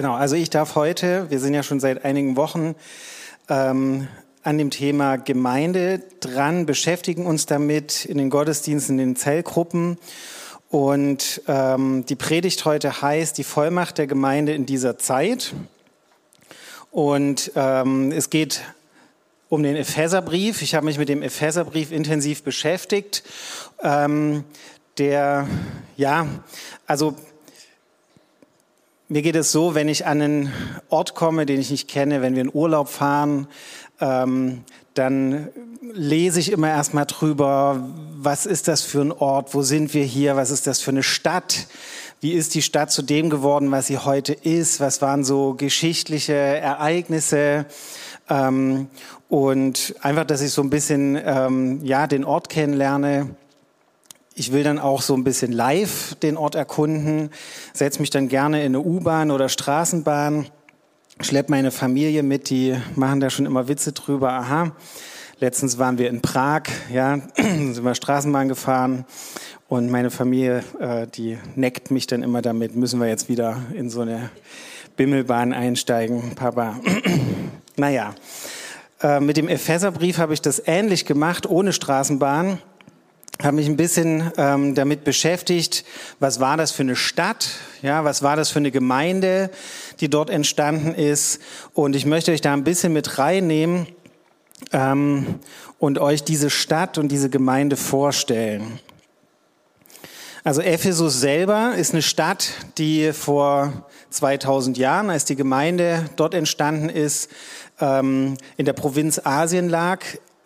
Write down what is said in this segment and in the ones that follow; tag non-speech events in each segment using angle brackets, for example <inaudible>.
Genau, also ich darf heute, wir sind ja schon seit einigen Wochen ähm, an dem Thema Gemeinde dran, beschäftigen uns damit in den Gottesdiensten, in den Zellgruppen. Und ähm, die Predigt heute heißt die Vollmacht der Gemeinde in dieser Zeit. Und ähm, es geht um den Epheserbrief. Ich habe mich mit dem Epheserbrief intensiv beschäftigt. Ähm, der, ja, also mir geht es so, wenn ich an einen Ort komme, den ich nicht kenne, wenn wir in Urlaub fahren, ähm, dann lese ich immer erstmal drüber, was ist das für ein Ort, wo sind wir hier, was ist das für eine Stadt, wie ist die Stadt zu dem geworden, was sie heute ist, was waren so geschichtliche Ereignisse ähm, und einfach, dass ich so ein bisschen ähm, ja den Ort kennenlerne ich will dann auch so ein bisschen live den Ort erkunden, setze mich dann gerne in eine U-Bahn oder Straßenbahn, schleppe meine Familie mit, die machen da schon immer Witze drüber. Aha, letztens waren wir in Prag, ja, <clears throat> sind wir Straßenbahn gefahren und meine Familie, äh, die neckt mich dann immer damit, müssen wir jetzt wieder in so eine Bimmelbahn einsteigen, Papa. <clears throat> naja, äh, mit dem Epheserbrief habe ich das ähnlich gemacht, ohne Straßenbahn habe mich ein bisschen ähm, damit beschäftigt, was war das für eine Stadt, ja, was war das für eine Gemeinde, die dort entstanden ist. Und ich möchte euch da ein bisschen mit reinnehmen ähm, und euch diese Stadt und diese Gemeinde vorstellen. Also Ephesus selber ist eine Stadt, die vor 2000 Jahren, als die Gemeinde dort entstanden ist, ähm, in der Provinz Asien lag,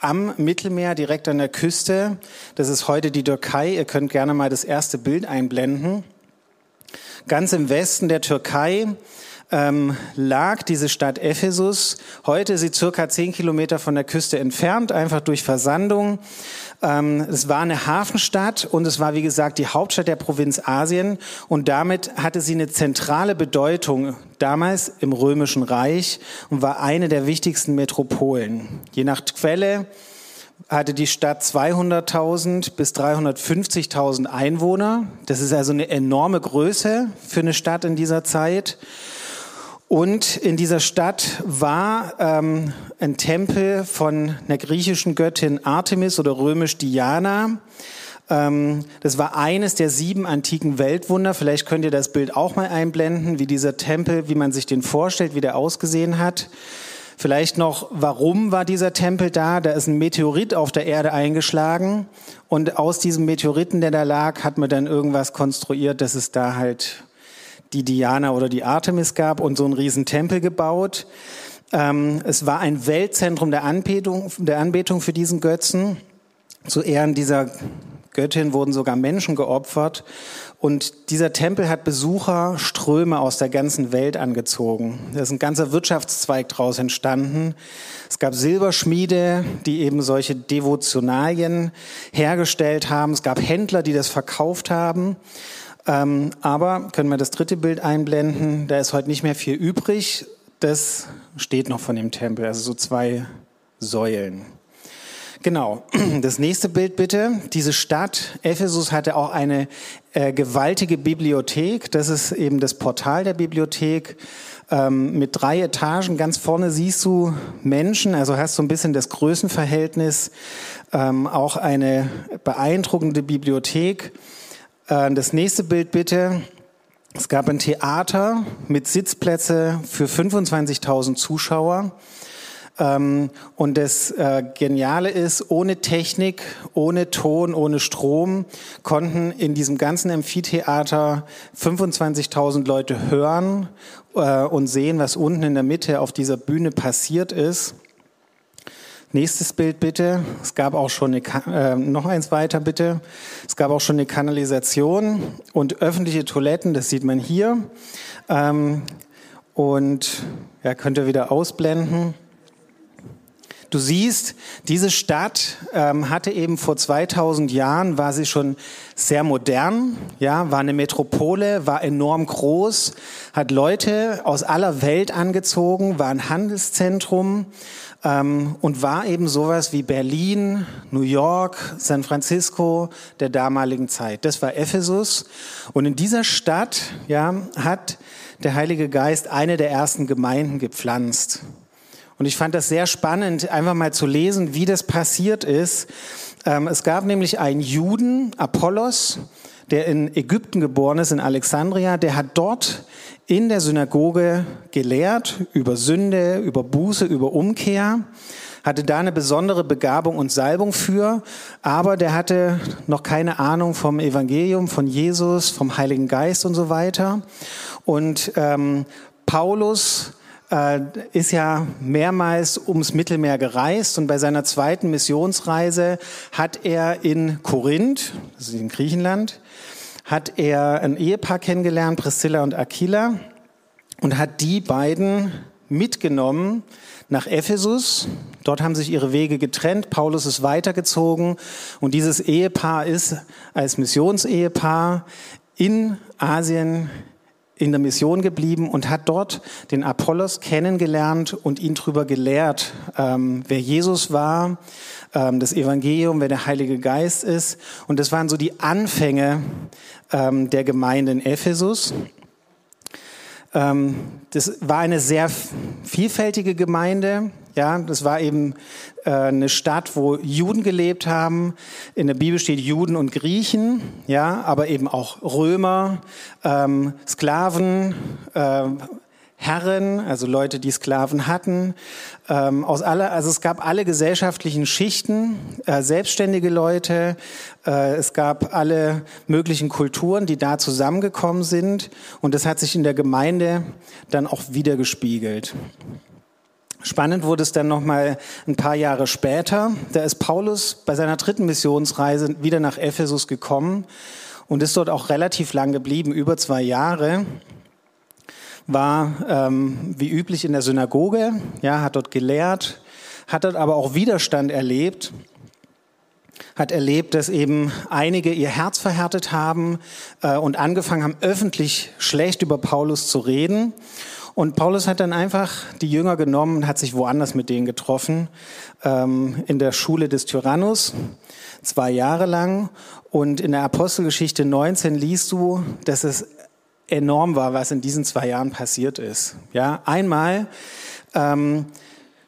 am Mittelmeer, direkt an der Küste. Das ist heute die Türkei. Ihr könnt gerne mal das erste Bild einblenden. Ganz im Westen der Türkei ähm, lag diese Stadt Ephesus. Heute ist sie circa zehn Kilometer von der Küste entfernt, einfach durch Versandung. Ähm, es war eine Hafenstadt und es war, wie gesagt, die Hauptstadt der Provinz Asien und damit hatte sie eine zentrale Bedeutung damals im Römischen Reich und war eine der wichtigsten Metropolen. Je nach Quelle hatte die Stadt 200.000 bis 350.000 Einwohner. Das ist also eine enorme Größe für eine Stadt in dieser Zeit. Und in dieser Stadt war ähm, ein Tempel von einer griechischen Göttin Artemis oder römisch Diana. Ähm, das war eines der sieben antiken Weltwunder. Vielleicht könnt ihr das Bild auch mal einblenden, wie dieser Tempel, wie man sich den vorstellt, wie der ausgesehen hat. Vielleicht noch, warum war dieser Tempel da? Da ist ein Meteorit auf der Erde eingeschlagen und aus diesem Meteoriten, der da lag, hat man dann irgendwas konstruiert, dass es da halt die Diana oder die Artemis gab und so einen riesen Tempel gebaut. Ähm, es war ein Weltzentrum der Anbetung, der Anbetung für diesen Götzen. Zu Ehren dieser Göttin wurden sogar Menschen geopfert. Und dieser Tempel hat Besucherströme aus der ganzen Welt angezogen. Da ist ein ganzer Wirtschaftszweig daraus entstanden. Es gab Silberschmiede, die eben solche Devotionalien hergestellt haben. Es gab Händler, die das verkauft haben. Ähm, aber können wir das dritte Bild einblenden? Da ist heute nicht mehr viel übrig. Das steht noch von dem Tempel, also so zwei Säulen. Genau. <clears throat> Das nächste Bild bitte. Diese Stadt Ephesus hatte auch eine äh, gewaltige Bibliothek. Das ist eben das Portal der Bibliothek ähm, mit drei Etagen. Ganz vorne siehst du Menschen, also hast du ein bisschen das Größenverhältnis. Ähm, auch eine beeindruckende Bibliothek. Äh, das nächste Bild bitte. Es gab ein Theater mit Sitzplätze für 25.000 Zuschauer. Ähm, und das äh, Geniale ist, ohne Technik, ohne Ton, ohne Strom konnten in diesem ganzen Amphitheater 25.000 Leute hören äh, und sehen, was unten in der Mitte auf dieser Bühne passiert ist. Nächstes Bild bitte. Es gab auch schon eine, äh, noch eins weiter bitte. Es gab auch schon eine Kanalisation und öffentliche Toiletten. Das sieht man hier. Ähm, und ja, könnt ihr wieder ausblenden. du siehst, diese Stadt ähm, hatte eben vor 2000 Jahren, war sie schon sehr modern, ja, war eine Metropole, war enorm groß, hat Leute aus aller Welt angezogen, war ein Handelszentrum ähm, und war eben sowas wie Berlin, New York, San Francisco der damaligen Zeit. Das war Ephesus. Und in dieser Stadt ja, hat der Heilige Geist eine der ersten Gemeinden gepflanzt. Und ich fand das sehr spannend, einfach mal zu lesen, wie das passiert ist. Ähm, es gab nämlich einen Juden, Apollos, der in Ägypten geboren ist, in Alexandria, der hat dort in der Synagoge gelehrt über Sünde, über Buße, über Umkehr, hatte da eine besondere Begabung und Salbung für, aber der hatte noch keine Ahnung vom Evangelium, von Jesus, vom Heiligen Geist und so weiter. Und ähm, Paulus äh, ist ja mehrmals ums Mittelmeer gereist und bei seiner zweiten Missionsreise hat er in Korinth, das ist in Griechenland, hat er ein Ehepaar kennengelernt, Priscilla und Aquila, und hat die beiden mitgenommen nach Ephesus. Dort haben sich ihre Wege getrennt. Paulus ist weitergezogen und dieses Ehepaar ist als Missionsehepaar in Asien in der Mission geblieben und hat dort den Apollos kennengelernt und ihn darüber gelehrt, ähm, wer Jesus war, ähm, das Evangelium, wer der Heilige Geist ist. Und das waren so die Anfänge ähm, der Gemeinde in Ephesus. Ähm, das war eine sehr vielfältige Gemeinde. Ja, das war eben äh, eine Stadt, wo Juden gelebt haben. In der Bibel steht Juden und Griechen, ja, aber eben auch Römer, ähm, Sklaven, äh, Herren, also Leute, die Sklaven hatten, ähm, aus aller, also es gab alle gesellschaftlichen Schichten, äh, selbstständige Leute, äh, es gab alle möglichen Kulturen, die da zusammengekommen sind und das hat sich in der Gemeinde dann auch wieder gespiegelt. Spannend wurde es dann noch mal ein paar Jahre später. Da ist Paulus bei seiner dritten Missionsreise wieder nach Ephesus gekommen und ist dort auch relativ lang geblieben, über zwei Jahre war ähm, wie üblich in der Synagoge, ja, hat dort gelehrt, hat dort aber auch Widerstand erlebt, hat erlebt, dass eben einige ihr Herz verhärtet haben äh, und angefangen haben, öffentlich schlecht über Paulus zu reden. Und Paulus hat dann einfach die Jünger genommen und hat sich woanders mit denen getroffen, ähm, in der Schule des Tyrannus, zwei Jahre lang. Und in der Apostelgeschichte 19 liest du, dass es enorm war, was in diesen zwei Jahren passiert ist. Ja, einmal ähm,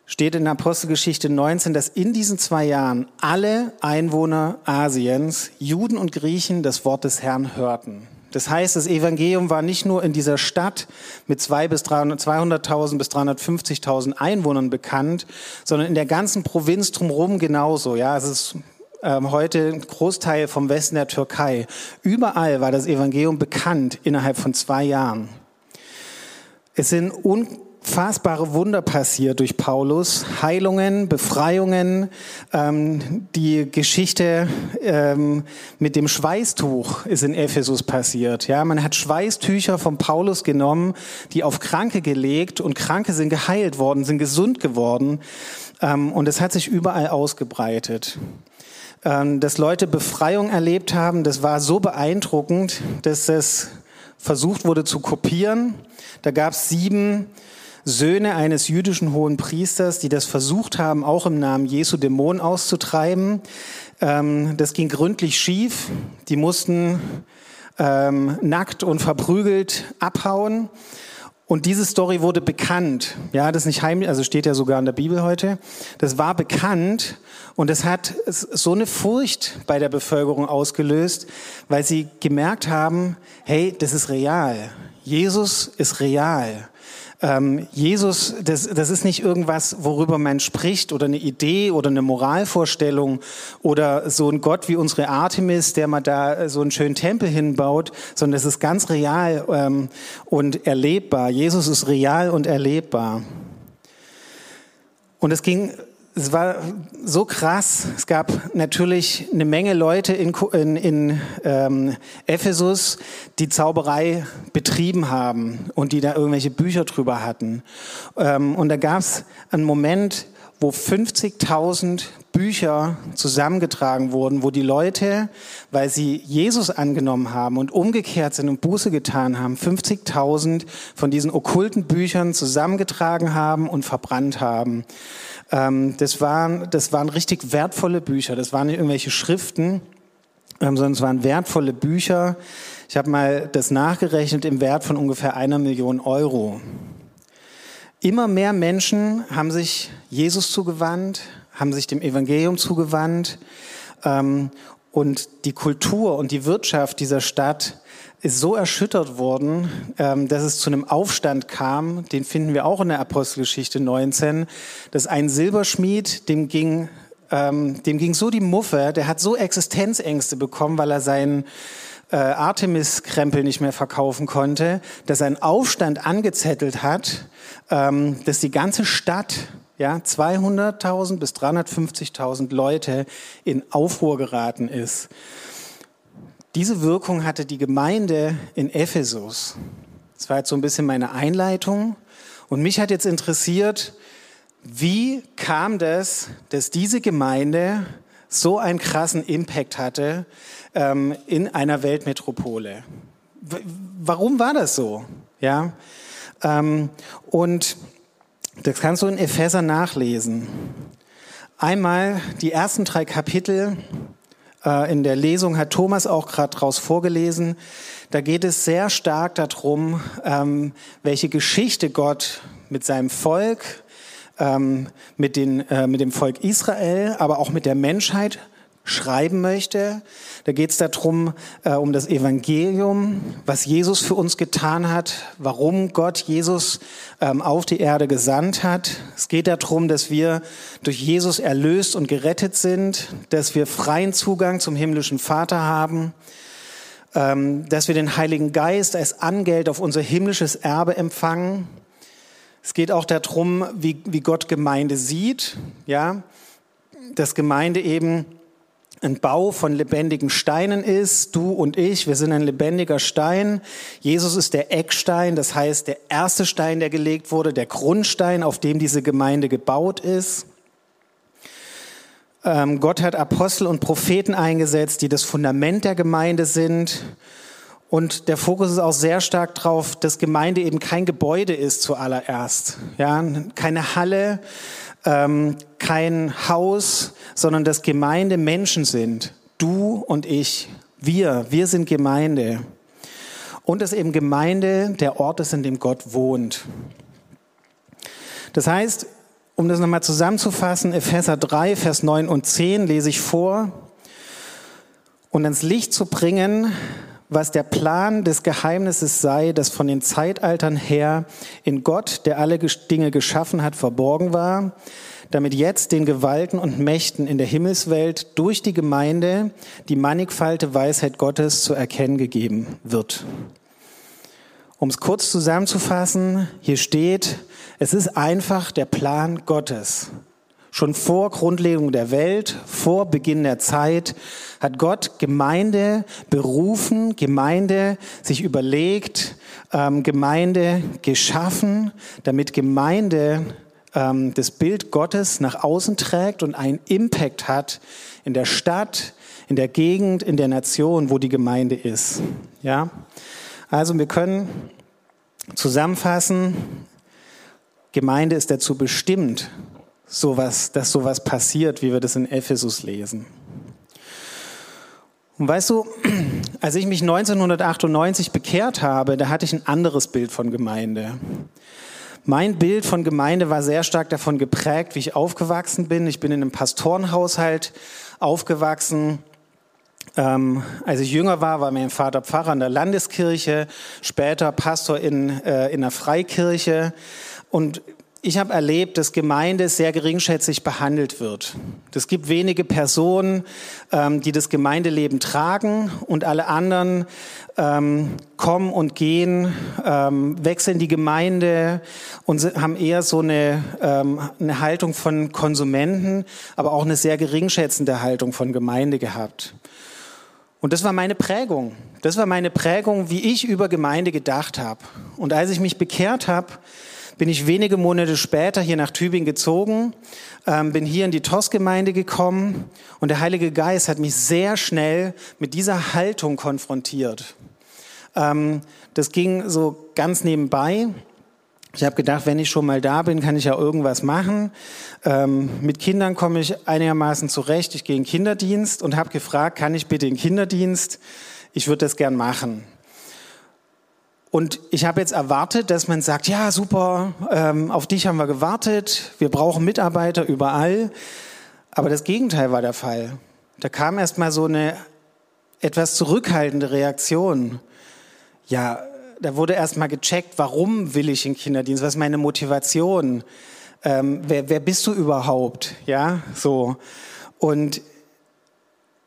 steht in Apostelgeschichte 19, dass in diesen zwei Jahren alle Einwohner Asiens, Juden und Griechen, das Wort des Herrn hörten. Das heißt, das Evangelium war nicht nur in dieser Stadt mit 200.000 bis 200.000 bis 350.000 Einwohnern bekannt, sondern in der ganzen Provinz drumherum genauso. Ja, es ist ähm, heute ein Großteil vom Westen der Türkei. Überall war das Evangelium bekannt innerhalb von zwei Jahren. Es sind unfassbare Wunder passiert durch Paulus, Heilungen, Befreiungen, ähm, die Geschichte ähm, mit dem Schweißtuch ist in Ephesus passiert. Ja, man hat Schweißtücher von Paulus genommen, die auf Kranke gelegt und Kranke sind geheilt worden, sind gesund geworden ähm, und es hat sich überall ausgebreitet. Ähm, dass Leute Befreiung erlebt haben. Das war so beeindruckend, dass es versucht wurde zu kopieren. Da gab es sieben Söhne eines jüdischen hohen Priesters, die das versucht haben, auch im Namen Jesu Dämonen auszutreiben. Ähm, das ging gründlich schief. Die mussten ähm, nackt und verprügelt abhauen. Und diese Story wurde bekannt. Ja, das ist nicht heimlich, also steht ja sogar in der Bibel heute. Das war bekannt und es hat so eine Furcht bei der Bevölkerung ausgelöst, weil sie gemerkt haben, hey, das ist real. Jesus ist real. Ähm, Jesus, das, das ist nicht irgendwas, worüber man spricht oder eine Idee oder eine Moralvorstellung oder so ein Gott wie unsere Artemis, der mal da so einen schönen Tempel hinbaut, sondern es ist ganz real ähm, und erlebbar. Jesus ist real und erlebbar. Und es ging es war so krass. Es gab natürlich eine Menge Leute in, in, in ähm, Ephesus, die Zauberei betrieben haben und die da irgendwelche Bücher drüber hatten. Ähm, und da gab es einen Moment, wo 50.000 Bücher zusammengetragen wurden, wo die Leute, weil sie Jesus angenommen haben und umgekehrt sind und Buße getan haben, 50.000 von diesen okkulten Büchern zusammengetragen haben und verbrannt haben. Ähm, das, waren, das waren richtig wertvolle Bücher, das waren nicht irgendwelche Schriften, ähm, sondern es waren wertvolle Bücher. Ich habe mal das nachgerechnet im Wert von ungefähr einer Million Euro. Immer mehr Menschen haben sich Jesus zugewandt, haben sich dem Evangelium zugewandt. Ähm, und die Kultur und die Wirtschaft dieser Stadt ist so erschüttert worden, ähm, dass es zu einem Aufstand kam. Den finden wir auch in der Apostelgeschichte 19, dass ein Silberschmied, dem ging, ähm, dem ging so die Muffe, der hat so Existenzängste bekommen, weil er seinen äh, Artemis-Krempel nicht mehr verkaufen konnte, dass einen Aufstand angezettelt hat, ähm, dass die ganze Stadt, ja, 200.000 bis 350.000 Leute in Aufruhr geraten ist. Diese Wirkung hatte die Gemeinde in Ephesus. Das war jetzt so ein bisschen meine Einleitung. Und mich hat jetzt interessiert, wie kam das, dass diese Gemeinde so einen krassen Impact hatte ähm, in einer Weltmetropole? W warum war das so? Ja, ähm, und das kannst du in Epheser nachlesen. Einmal die ersten drei Kapitel äh, in der Lesung hat Thomas auch gerade draus vorgelesen. Da geht es sehr stark darum, ähm, welche Geschichte Gott mit seinem Volk, ähm, mit, den, äh, mit dem Volk Israel, aber auch mit der Menschheit schreiben möchte. Da geht es darum, äh, um das Evangelium, was Jesus für uns getan hat, warum Gott Jesus ähm, auf die Erde gesandt hat. Es geht darum, dass wir durch Jesus erlöst und gerettet sind, dass wir freien Zugang zum himmlischen Vater haben, ähm, dass wir den Heiligen Geist als Angeld auf unser himmlisches Erbe empfangen. Es geht auch darum, wie, wie Gott Gemeinde sieht, ja, dass Gemeinde eben ein Bau von lebendigen Steinen ist. Du und ich, wir sind ein lebendiger Stein. Jesus ist der Eckstein, das heißt der erste Stein, der gelegt wurde, der Grundstein, auf dem diese Gemeinde gebaut ist. Ähm, Gott hat Apostel und Propheten eingesetzt, die das Fundament der Gemeinde sind. Und der Fokus ist auch sehr stark darauf, dass Gemeinde eben kein Gebäude ist zuallererst. Ja, keine Halle, ähm, kein Haus, sondern dass Gemeinde Menschen sind. Du und ich, wir, wir sind Gemeinde. Und dass eben Gemeinde der Ort ist, in dem Gott wohnt. Das heißt, um das nochmal zusammenzufassen, Epheser 3, Vers 9 und 10 lese ich vor. Und ans Licht zu bringen, was der Plan des Geheimnisses sei, das von den Zeitaltern her in Gott, der alle Dinge geschaffen hat, verborgen war, damit jetzt den Gewalten und Mächten in der Himmelswelt durch die Gemeinde die mannigfalte Weisheit Gottes zu erkennen gegeben wird. Um es kurz zusammenzufassen, hier steht, es ist einfach der Plan Gottes. Schon vor Grundlegung der Welt, vor Beginn der Zeit, hat Gott Gemeinde berufen, Gemeinde sich überlegt, ähm, Gemeinde geschaffen, damit Gemeinde ähm, das Bild Gottes nach außen trägt und einen Impact hat in der Stadt, in der Gegend, in der Nation, wo die Gemeinde ist. Ja? Also wir können zusammenfassen, Gemeinde ist dazu bestimmt, sowas, dass sowas passiert, wie wir das in Ephesus lesen. Und weißt du, <clears throat> als ich mich 1998 bekehrt habe, da hatte ich ein anderes Bild von Gemeinde. Mein Bild von Gemeinde war sehr stark davon geprägt, wie ich aufgewachsen bin. Ich bin in einem Pastorenhaushalt aufgewachsen. Ähm, als ich jünger war, war mein Vater Pfarrer in der Landeskirche, später Pastor in, äh, in der Freikirche. Und ich habe erlebt, dass Gemeinde sehr geringschätzig behandelt wird. Es gibt wenige Personen, ähm, die das Gemeindeleben tragen und alle anderen ähm, kommen und gehen, ähm, wechseln die Gemeinde und haben eher so eine, ähm, eine Haltung von Konsumenten, aber auch eine sehr geringschätzende Haltung von Gemeinde gehabt. Und das war meine Prägung. Das war meine Prägung, wie ich über Gemeinde gedacht habe. Und als ich mich bekehrt habe, bin ich wenige Monate später hier nach Tübingen gezogen, ähm, bin hier in die TOS-Gemeinde gekommen und der Heilige Geist hat mich sehr schnell mit dieser Haltung konfrontiert. Ähm, das ging so ganz nebenbei. Ich habe gedacht, wenn ich schon mal da bin, kann ich ja irgendwas machen. Ähm, mit Kindern komme ich einigermaßen zurecht. Ich gehe in den Kinderdienst und habe gefragt, kann ich bitte in den Kinderdienst? Ich würde das gern machen. Und ich habe jetzt erwartet, dass man sagt, ja, super, ähm, auf dich haben wir gewartet, wir brauchen Mitarbeiter überall. Aber das Gegenteil war der Fall. Da kam erst mal so eine etwas zurückhaltende Reaktion. Ja, da wurde erstmal gecheckt, warum will ich in Kinderdienst, was ist meine Motivation, ähm, wer, wer bist du überhaupt, ja, so. Und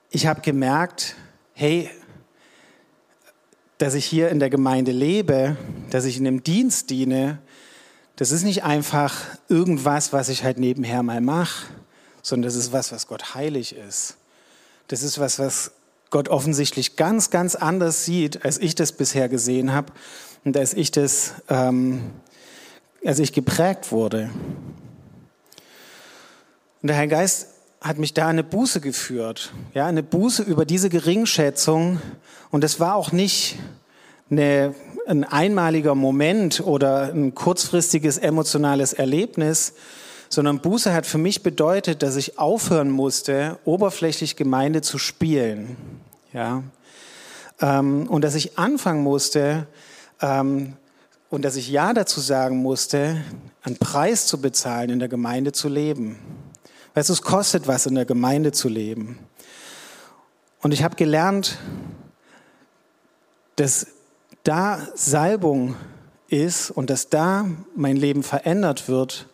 ich habe gemerkt, hey, dass ich hier in der Gemeinde lebe, dass ich in einem Dienst diene, das ist nicht einfach irgendwas, was ich halt nebenher mal mache, sondern das ist was, was Gott heilig ist. Das ist was, was Gott offensichtlich ganz, ganz anders sieht, als ich das bisher gesehen habe und als ich das, ähm, als ich geprägt wurde. Und der Heilige Geist hat mich da eine Buße geführt, ja, eine Buße über diese Geringschätzung. Und es war auch nicht eine, ein einmaliger Moment oder ein kurzfristiges emotionales Erlebnis, sondern Buße hat für mich bedeutet, dass ich aufhören musste, oberflächlich Gemeinde zu spielen. Ja? Ähm, und dass ich anfangen musste ähm, und dass ich Ja dazu sagen musste, einen Preis zu bezahlen, in der Gemeinde zu leben. Weißt du, es kostet was, in der Gemeinde zu leben. Und ich habe gelernt, dass da Salbung ist und dass da mein Leben verändert wird,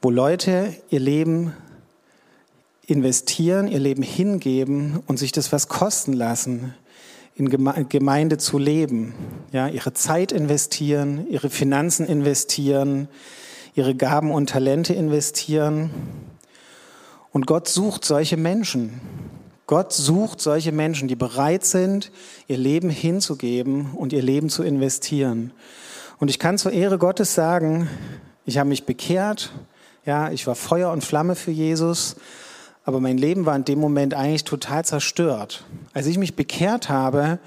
wo Leute ihr Leben investieren, ihr Leben hingeben und sich das was kosten lassen, in Gemeinde zu leben. Ja, ihre Zeit investieren, ihre Finanzen investieren, ihre Gaben und Talente investieren. Und Gott sucht solche Menschen. Gott sucht solche Menschen, die bereit sind, ihr Leben hinzugeben und ihr Leben zu investieren. Und ich kann zur Ehre Gottes sagen, ich habe mich bekehrt, ja, ich war Feuer und Flamme für Jesus, aber mein Leben war in dem Moment eigentlich total zerstört. Als ich mich bekehrt habe,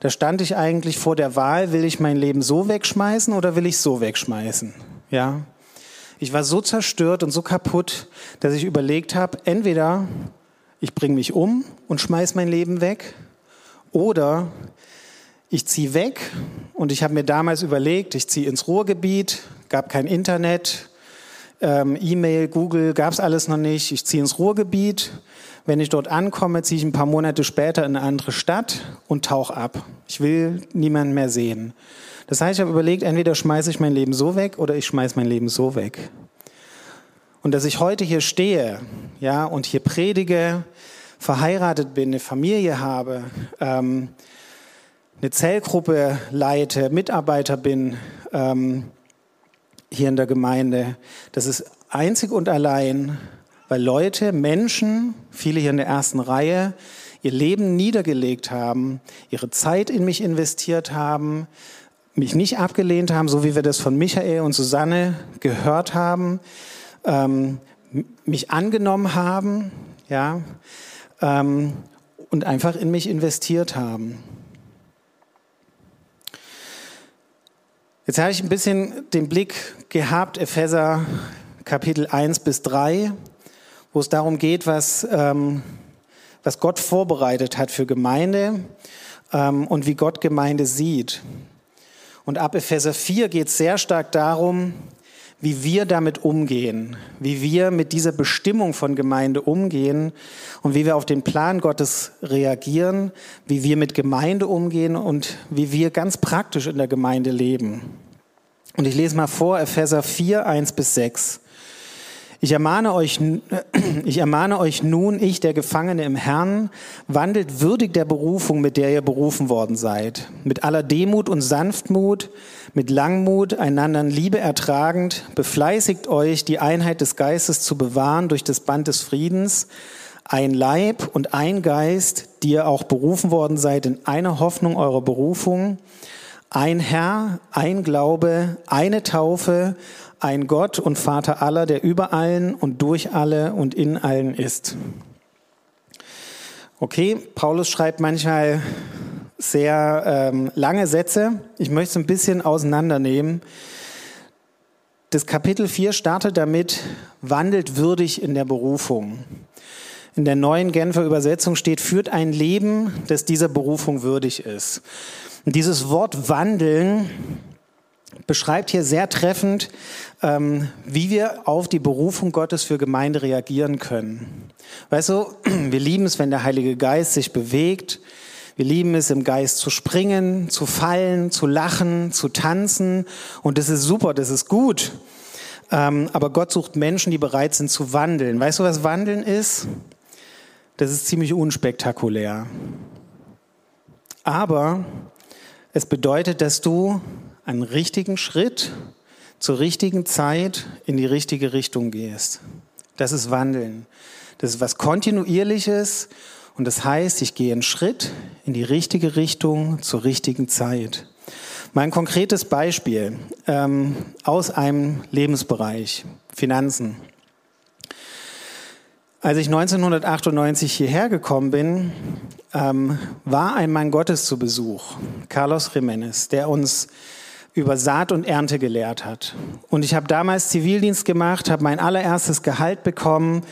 da stand ich eigentlich vor der Wahl, will ich mein Leben so wegschmeißen oder will ich so wegschmeißen? Ja. Ich war so zerstört und so kaputt, dass ich überlegt habe, entweder ich bringe mich um und schmeiß mein Leben weg oder ich ziehe weg und ich habe mir damals überlegt, ich ziehe ins Ruhrgebiet, gab kein Internet, ähm, E-Mail, Google, gab es alles noch nicht. Ich ziehe ins Ruhrgebiet. Wenn ich dort ankomme, ziehe ich ein paar Monate später in eine andere Stadt und tauche ab. Ich will niemanden mehr sehen. Das heißt, ich habe überlegt, entweder schmeiße ich mein Leben so weg oder ich schmeiße mein Leben so weg. Und dass ich heute hier stehe, ja, und hier predige, verheiratet bin, eine Familie habe, ähm, eine Zellgruppe leite, Mitarbeiter bin, ähm, hier in der Gemeinde. Das ist einzig und allein, weil Leute, Menschen, viele hier in der ersten Reihe, ihr Leben niedergelegt haben, ihre Zeit in mich investiert haben, mich nicht abgelehnt haben, so wie wir das von Michael und Susanne gehört haben, ähm, mich angenommen haben, ja, ähm, und einfach in mich investiert haben. Jetzt habe ich ein bisschen den Blick gehabt, Epheser Kapitel 1 bis 3, wo es darum geht, was, ähm, was Gott vorbereitet hat für Gemeinde ähm, und wie Gott Gemeinde sieht. Und ab Epheser 4 geht es sehr stark darum, wie wir damit umgehen, wie wir mit dieser Bestimmung von Gemeinde umgehen und wie wir auf den Plan Gottes reagieren, wie wir mit Gemeinde umgehen und wie wir ganz praktisch in der Gemeinde leben. Und ich lese mal vor, Epheser 4, 1 bis 6. Ich ermahne euch, <clears throat> ich ermahne euch nun, ich, der Gefangene im Herrn, wandelt würdig der Berufung, mit der ihr berufen worden seid. Mit aller Demut und Sanftmut, mit Langmut, einander in Liebe ertragend, befleißigt euch, die Einheit des Geistes zu bewahren durch das Band des Friedens. Ein Leib und ein Geist, die ihr auch berufen worden seid in einer Hoffnung eurer Berufung ein Herr, ein Glaube, eine Taufe, ein Gott und Vater aller, der über allen und durch alle und in allen ist. Okay, Paulus schreibt manchmal sehr ähm, lange Sätze. Ich möchte es ein bisschen auseinandernehmen. Das Kapitel 4 startet damit, wandelt würdig in der Berufung. In der neuen Genfer Übersetzung steht, führt ein Leben, das dieser Berufung würdig ist. Und dieses Wort wandeln beschreibt hier sehr treffend, ähm, wie wir auf die Berufung Gottes für Gemeinde reagieren können. Weißt du, <clears throat> wir lieben es, wenn der Heilige Geist sich bewegt. Wir lieben es, im Geist zu springen, zu fallen, zu lachen, zu tanzen. Und das ist super, das ist gut. Ähm, aber Gott sucht Menschen, die bereit sind zu wandeln. Weißt du, was Wandeln ist? Das ist ziemlich unspektakulär. Aber es bedeutet, dass du einen richtigen Schritt zur richtigen Zeit in die richtige Richtung gehst. Das ist Wandeln. Das ist was Kontinuierliches und das heißt, ich gehe einen Schritt in die richtige Richtung zur richtigen Zeit. Mein konkretes Beispiel ähm, aus einem Lebensbereich, Finanzen. Als ich 1998 hierher gekommen bin, ähm, war ein Mann Gottes zu Besuch, Carlos Jiménez, der uns über Saat und Ernte gelehrt hat. Und ich habe damals Zivildienst gemacht, habe mein allererstes Gehalt bekommen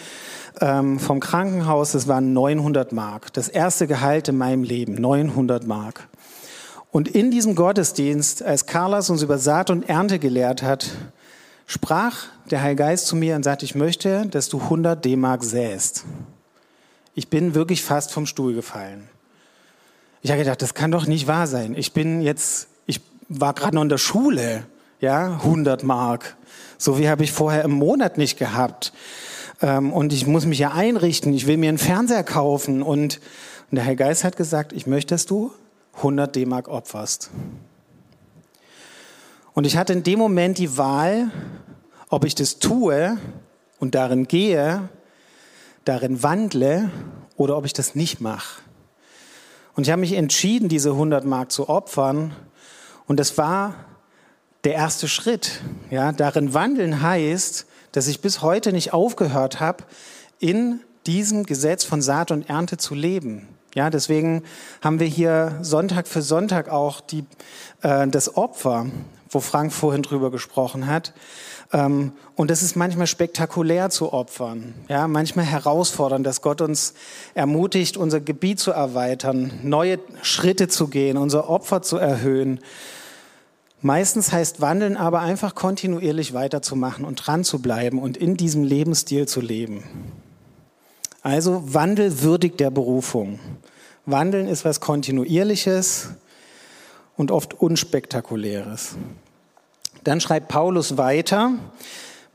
ähm, vom Krankenhaus. Das waren 900 Mark. Das erste Gehalt in meinem Leben, 900 Mark. Und in diesem Gottesdienst, als Carlos uns über Saat und Ernte gelehrt hat, sprach der Heilige Geist zu mir und sagte, ich möchte, dass du 100 D-Mark säst. Ich bin wirklich fast vom Stuhl gefallen. Ich habe gedacht, das kann doch nicht wahr sein. Ich bin jetzt, war gerade noch in der Schule, ja, 100 Mark. So wie habe ich vorher im Monat nicht gehabt. Ähm, und ich muss mich ja einrichten. Ich will mir einen Fernseher kaufen. Und, und der Herr Geist hat gesagt, ich möchte, dass du 100 D-Mark opferst. Und ich hatte in dem Moment die Wahl, ob ich das tue und darin gehe, darin wandle oder ob ich das nicht mache. Und ich habe mich entschieden, diese 100 Mark zu opfern. Und das war der erste Schritt. Ja, darin wandeln heißt, dass ich bis heute nicht aufgehört habe, in diesem Gesetz von Saat und Ernte zu leben. Ja, deswegen haben wir hier Sonntag für Sonntag auch die, äh, das Opfer, wo Frank vorhin drüber gesprochen hat. Ähm, und es ist manchmal spektakulär zu opfern, ja, manchmal herausfordernd, dass Gott uns ermutigt, unser Gebiet zu erweitern, neue Schritte zu gehen, unser Opfer zu erhöhen. Meistens heißt Wandeln aber einfach kontinuierlich weiterzumachen und dran zu bleiben und in diesem Lebensstil zu leben. Also Wandel würdigt der Berufung. Wandeln ist was Kontinuierliches und oft Unspektakuläres. Dann schreibt Paulus weiter,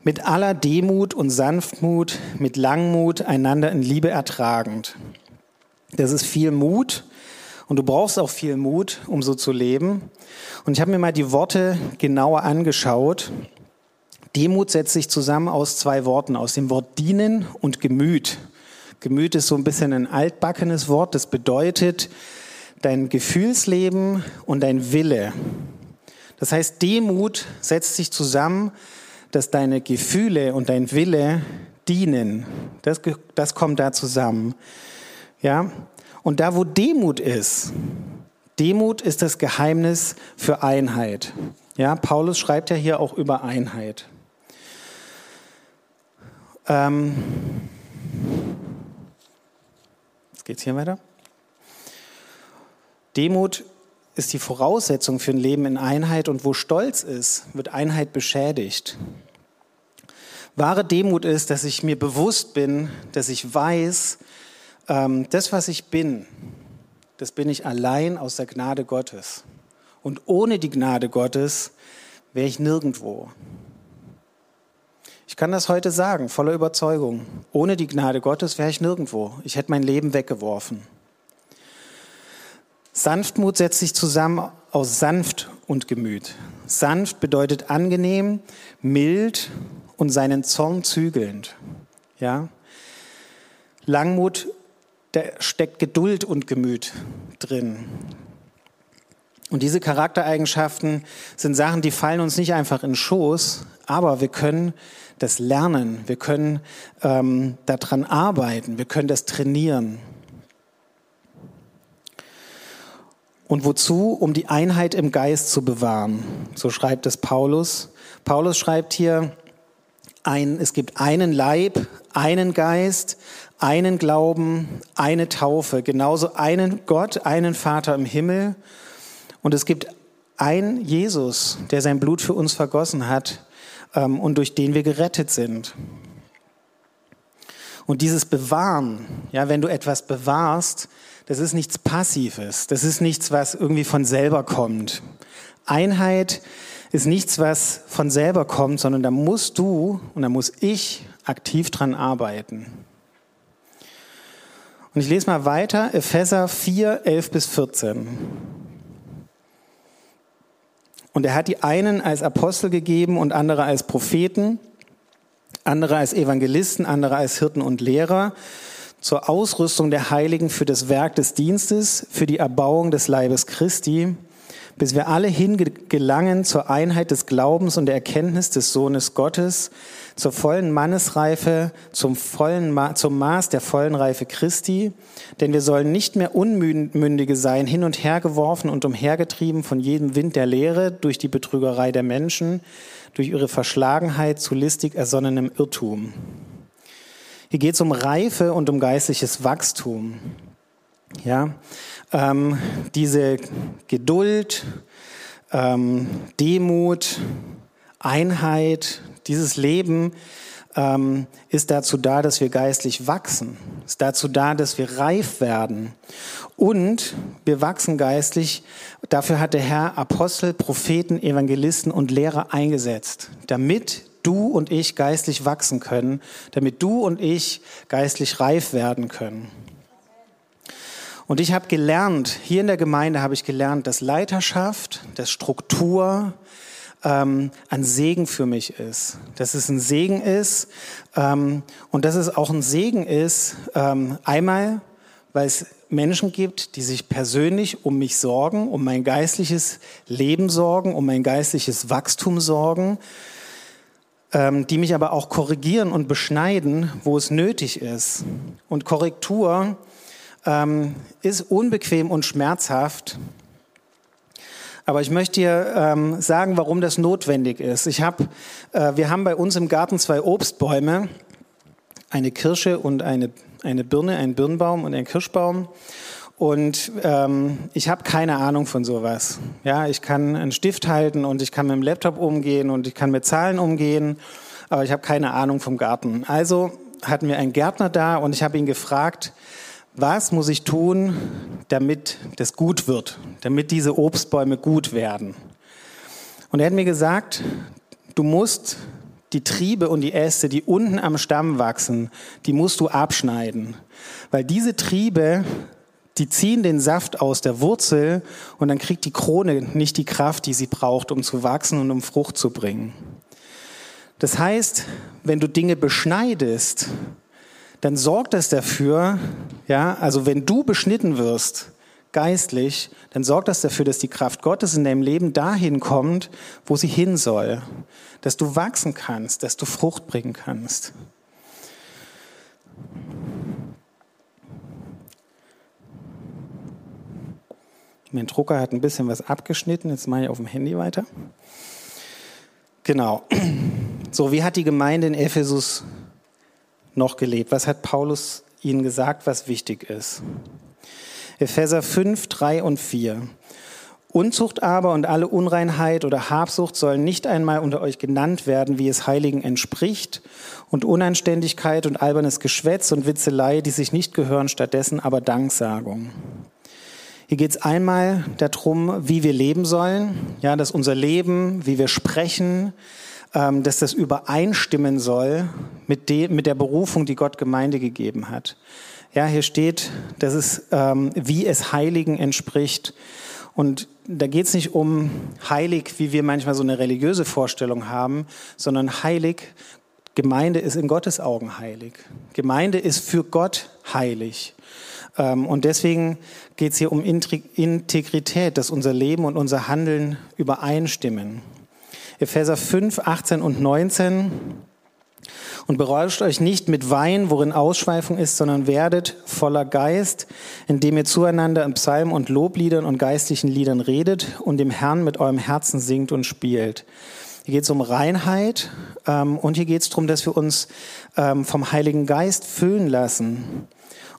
mit aller Demut und Sanftmut, mit Langmut einander in Liebe ertragend. Das ist viel Mut und du brauchst auch viel Mut, um so zu leben. Und ich habe mir mal die Worte genauer angeschaut. Demut setzt sich zusammen aus zwei Worten, aus dem Wort dienen und Gemüt. Gemüt ist so ein bisschen ein altbackenes Wort, das bedeutet dein Gefühlsleben und dein Wille. Das heißt, Demut setzt sich zusammen, dass deine Gefühle und dein Wille dienen. Das, das kommt da zusammen. Ja? Und da, wo Demut ist, Demut ist das Geheimnis für Einheit. Ja, Paulus schreibt ja hier auch über Einheit. Ähm, jetzt geht's hier weiter. Demut ist die Voraussetzung für ein Leben in Einheit und wo Stolz ist, wird Einheit beschädigt. Wahre Demut ist, dass ich mir bewusst bin, dass ich weiß, ähm, das, was ich bin, das bin ich allein aus der Gnade Gottes. Und ohne die Gnade Gottes wäre ich nirgendwo. Ich kann das heute sagen, voller Überzeugung. Ohne die Gnade Gottes wäre ich nirgendwo. Ich hätte mein Leben weggeworfen. Sanftmut setzt sich zusammen aus sanft und Gemüt. Sanft bedeutet angenehm, mild und seinen Zorn zügelnd. Ja? Langmut, da steckt Geduld und Gemüt drin. Und diese Charaktereigenschaften sind Sachen, die fallen uns nicht einfach in den Schoß, aber wir können das lernen, wir können ähm, daran arbeiten, wir können das trainieren. Und wozu? Um die Einheit im Geist zu bewahren. So schreibt es Paulus. Paulus schreibt hier, ein, es gibt einen Leib, einen Geist, einen Glauben, eine Taufe, genauso einen Gott, einen Vater im Himmel. Und es gibt einen Jesus, der sein Blut für uns vergossen hat ähm, und durch den wir gerettet sind. Und dieses Bewahren, ja, wenn du etwas bewahrst, das ist nichts Passives, das ist nichts, was irgendwie von selber kommt. Einheit ist nichts, was von selber kommt, sondern da musst du und da muss ich aktiv dran arbeiten. Und ich lese mal weiter, Epheser 4, 11 bis 14. Und er hat die einen als Apostel gegeben und andere als Propheten, andere als Evangelisten, andere als Hirten und Lehrer zur Ausrüstung der Heiligen für das Werk des Dienstes, für die Erbauung des Leibes Christi, bis wir alle hingelangen zur Einheit des Glaubens und der Erkenntnis des Sohnes Gottes, zur vollen Mannesreife, zum, vollen Ma zum Maß der vollen Reife Christi. Denn wir sollen nicht mehr Unmündige sein, hin und her geworfen und umhergetrieben von jedem Wind der Lehre, durch die Betrügerei der Menschen, durch ihre Verschlagenheit zu listig ersonnenem Irrtum. Hier geht es um Reife und um geistliches Wachstum. Ja, ähm, diese Geduld, ähm, Demut, Einheit, dieses Leben ähm, ist dazu da, dass wir geistlich wachsen, ist dazu da, dass wir reif werden und wir wachsen geistlich. Dafür hat der Herr Apostel, Propheten, Evangelisten und Lehrer eingesetzt, damit du und ich geistlich wachsen können, damit du und ich geistlich reif werden können. Und ich habe gelernt, hier in der Gemeinde habe ich gelernt, dass Leiterschaft, dass Struktur ähm, ein Segen für mich ist. Dass es ein Segen ist ähm, und dass es auch ein Segen ist, ähm, einmal, weil es Menschen gibt, die sich persönlich um mich sorgen, um mein geistliches Leben sorgen, um mein geistliches Wachstum sorgen, ähm, die mich aber auch korrigieren und beschneiden, wo es nötig ist. Und Korrektur ähm, ist unbequem und schmerzhaft. Aber ich möchte dir ähm, sagen, warum das notwendig ist. Ich hab, äh, wir haben bei uns im Garten zwei Obstbäume, eine Kirsche und eine, eine Birne, einen Birnbaum und einen Kirschbaum. Und ähm, ich habe keine Ahnung von sowas. Ja, ich kann einen Stift halten und ich kann mit dem Laptop umgehen und ich kann mit Zahlen umgehen, aber ich habe keine Ahnung vom Garten. Also hatten wir einen Gärtner da und ich habe ihn gefragt, was muss ich tun, damit das gut wird, damit diese Obstbäume gut werden? Und er hat mir gesagt, du musst die Triebe und die Äste, die unten am Stamm wachsen, die musst du abschneiden. Weil diese Triebe die ziehen den Saft aus der Wurzel und dann kriegt die Krone nicht die Kraft, die sie braucht, um zu wachsen und um Frucht zu bringen. Das heißt, wenn du Dinge beschneidest, dann sorgt das dafür, ja, also wenn du beschnitten wirst, geistlich, dann sorgt das dafür, dass die Kraft Gottes in deinem Leben dahin kommt, wo sie hin soll. Dass du wachsen kannst, dass du Frucht bringen kannst. Mein Drucker hat ein bisschen was abgeschnitten. Jetzt mache ich auf dem Handy weiter. Genau. <clears throat> So, wie hat die Gemeinde in Ephesus noch gelebt? Was hat Paulus ihnen gesagt, was wichtig ist? Epheser 5, 3 und 4. Unzucht aber und alle Unreinheit oder Habsucht sollen nicht einmal unter euch genannt werden, wie es Heiligen entspricht, und Unanständigkeit und albernes Geschwätz und Witzelei, die sich nicht gehören, stattdessen aber Danksagung. Hier geht es einmal darum, wie wir leben sollen, ja, dass unser Leben, wie wir sprechen, ähm, dass das übereinstimmen soll mit, de, mit der Berufung, die Gott Gemeinde gegeben hat. Ja, hier steht, dass es, ähm, wie es Heiligen entspricht. Und da geht es nicht um heilig, wie wir manchmal so eine religiöse Vorstellung haben, sondern heilig Gemeinde ist in Gottes Augen heilig. Gemeinde ist für Gott heilig. Ähm, und deswegen geht es hier um Integrität, dass unser Leben und unser Handeln übereinstimmen. Epheser 5, 18 und 19. Und berauscht euch nicht mit Wein, worin Ausschweifung ist, sondern werdet voller Geist, indem ihr zueinander in Psalmen und Lobliedern und geistlichen Liedern redet und dem Herrn mit eurem Herzen singt und spielt. Hier geht es um Reinheit ähm, und hier geht es darum, dass wir uns ähm, vom Heiligen Geist füllen lassen.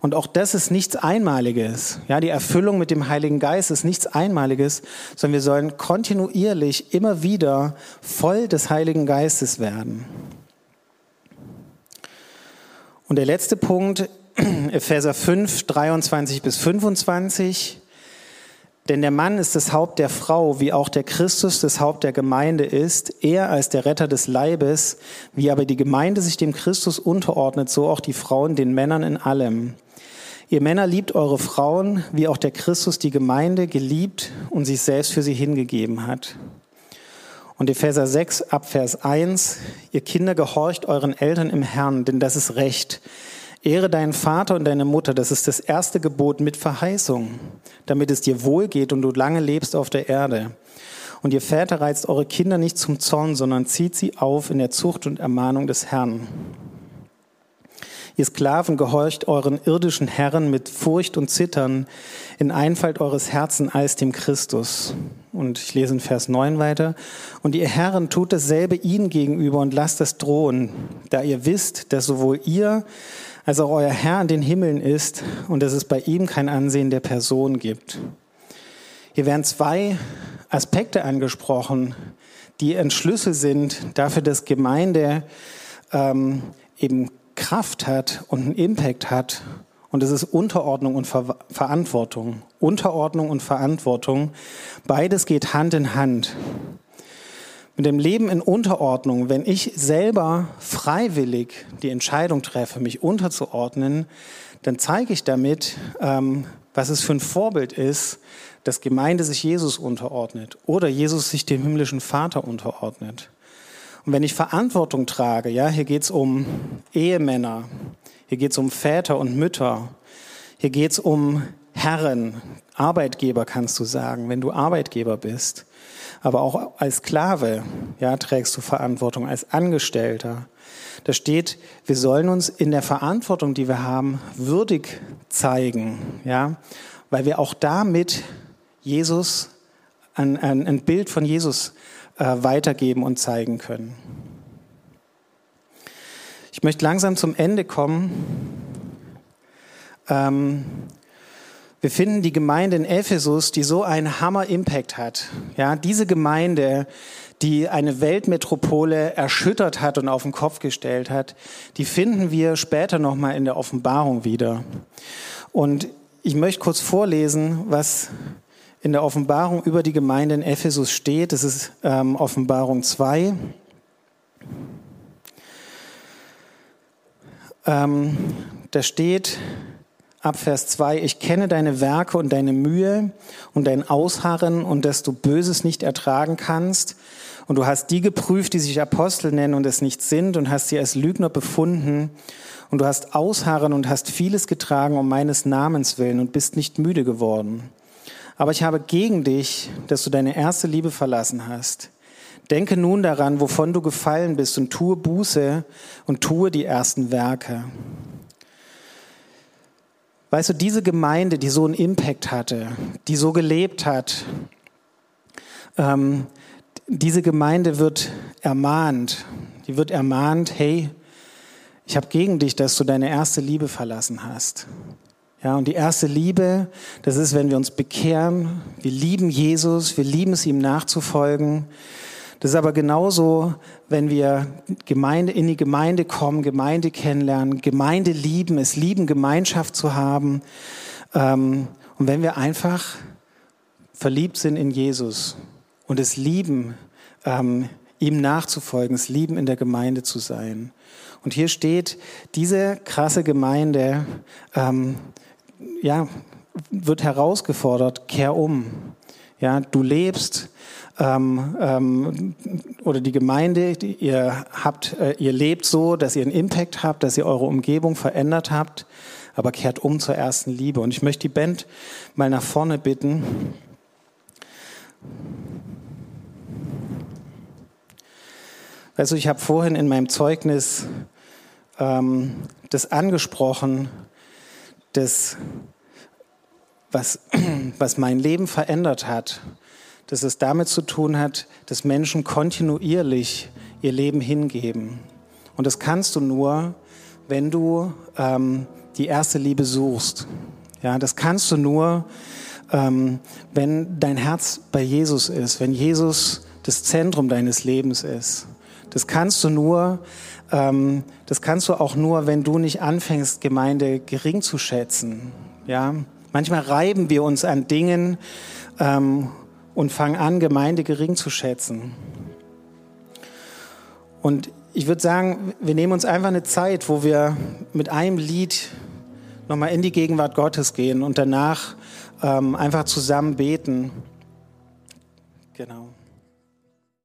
Und auch das ist nichts Einmaliges. Ja, die Erfüllung mit dem Heiligen Geist ist nichts Einmaliges, sondern wir sollen kontinuierlich immer wieder voll des Heiligen Geistes werden. Und der letzte Punkt, <clears throat> Epheser 5, 23 bis 25. Denn der Mann ist das Haupt der Frau, wie auch der Christus das Haupt der Gemeinde ist, er als der Retter des Leibes, wie aber die Gemeinde sich dem Christus unterordnet, so auch die Frauen den Männern in allem. Ihr Männer liebt eure Frauen, wie auch der Christus die Gemeinde geliebt und sich selbst für sie hingegeben hat. Und Epheser 6 ab Vers 1, ihr Kinder gehorcht euren Eltern im Herrn, denn das ist Recht. Ehre deinen Vater und deine Mutter, das ist das erste Gebot mit Verheißung, damit es dir wohl geht und du lange lebst auf der Erde. Und ihr Väter reizt eure Kinder nicht zum Zorn, sondern zieht sie auf in der Zucht und Ermahnung des Herrn. Ihr Sklaven gehorcht euren irdischen Herren mit Furcht und Zittern in Einfalt eures Herzen als dem Christus. Und ich lese in Vers 9 weiter. Und ihr Herren tut dasselbe ihnen gegenüber und lasst es drohen, da ihr wisst, dass sowohl ihr als auch euer Herr an den Himmeln ist und dass es bei ihm kein Ansehen der Person gibt. Hier werden zwei Aspekte angesprochen, die ein Schlüssel sind dafür, dass Gemeinde ähm, eben Kraft hat und einen Impact hat. Und es ist Unterordnung und Ver Verantwortung. Unterordnung und Verantwortung, beides geht Hand in Hand. Mit dem Leben in Unterordnung, wenn ich selber freiwillig die Entscheidung treffe, mich unterzuordnen, dann zeige ich damit, ähm, was es für ein Vorbild ist, dass Gemeinde sich Jesus unterordnet oder Jesus sich dem himmlischen Vater unterordnet. Und wenn ich Verantwortung trage, ja, hier geht es um Ehemänner, hier geht es um Väter und Mütter, hier geht es um Herren, Arbeitgeber kannst du sagen, wenn du Arbeitgeber bist. Aber auch als Sklave ja, trägst du Verantwortung, als Angestellter. Da steht, wir sollen uns in der Verantwortung, die wir haben, würdig zeigen, ja, weil wir auch damit Jesus, ein, ein, ein Bild von Jesus weitergeben und zeigen können. Ich möchte langsam zum Ende kommen. Ähm, wir finden die Gemeinde in Ephesus, die so einen Hammer-Impact hat. Ja, diese Gemeinde, die eine Weltmetropole erschüttert hat und auf den Kopf gestellt hat, die finden wir später nochmal in der Offenbarung wieder. Und ich möchte kurz vorlesen, was in der Offenbarung über die Gemeinde in Ephesus steht. Das ist ähm, Offenbarung 2. Ähm, da steht ab Vers 2, ich kenne deine Werke und deine Mühe und dein Ausharren und dass du Böses nicht ertragen kannst. Und du hast die geprüft, die sich Apostel nennen und es nicht sind und hast sie als Lügner befunden. Und du hast Ausharren und hast vieles getragen um meines Namens willen und bist nicht müde geworden. Aber ich habe gegen dich, dass du deine erste Liebe verlassen hast. Denke nun daran, wovon du gefallen bist und tue Buße und tue die ersten Werke. Weißt du, diese Gemeinde, die so einen Impact hatte, die so gelebt hat, ähm, diese Gemeinde wird ermahnt. Die wird ermahnt, hey, ich habe gegen dich, dass du deine erste Liebe verlassen hast. Ja, und die erste Liebe, das ist, wenn wir uns bekehren. Wir lieben Jesus, wir lieben es, ihm nachzufolgen. Das ist aber genauso, wenn wir Gemeinde, in die Gemeinde kommen, Gemeinde kennenlernen, Gemeinde lieben, es lieben, Gemeinschaft zu haben. Ähm, und wenn wir einfach verliebt sind in Jesus und es lieben, ähm, ihm nachzufolgen, es lieben, in der Gemeinde zu sein. Und hier steht, diese krasse Gemeinde, ähm, ja, wird herausgefordert, kehr um. Ja, du lebst ähm, ähm, oder die Gemeinde, die ihr habt, äh, ihr lebt so, dass ihr einen Impact habt, dass ihr eure Umgebung verändert habt, aber kehrt um zur ersten Liebe. Und ich möchte die Band mal nach vorne bitten. Also ich habe vorhin in meinem Zeugnis ähm, das angesprochen, das, was, <clears throat> was mein Leben verändert hat, dass es damit zu tun hat, dass Menschen kontinuierlich ihr Leben hingeben. Und das kannst du nur, wenn du ähm, die erste Liebe suchst. Ja, das kannst du nur, ähm, wenn dein Herz bei Jesus ist, wenn Jesus das Zentrum deines Lebens ist. Das kannst du nur, ähm, das kannst du auch nur, wenn du nicht anfängst, Gemeinde gering zu schätzen. Ja, manchmal reiben wir uns an Dingen ähm, und fangen an, Gemeinde gering zu schätzen. Und ich würde sagen, wir nehmen uns einfach eine Zeit, wo wir mit einem Lied nochmal in die Gegenwart Gottes gehen und danach ähm, einfach zusammen beten. Genau.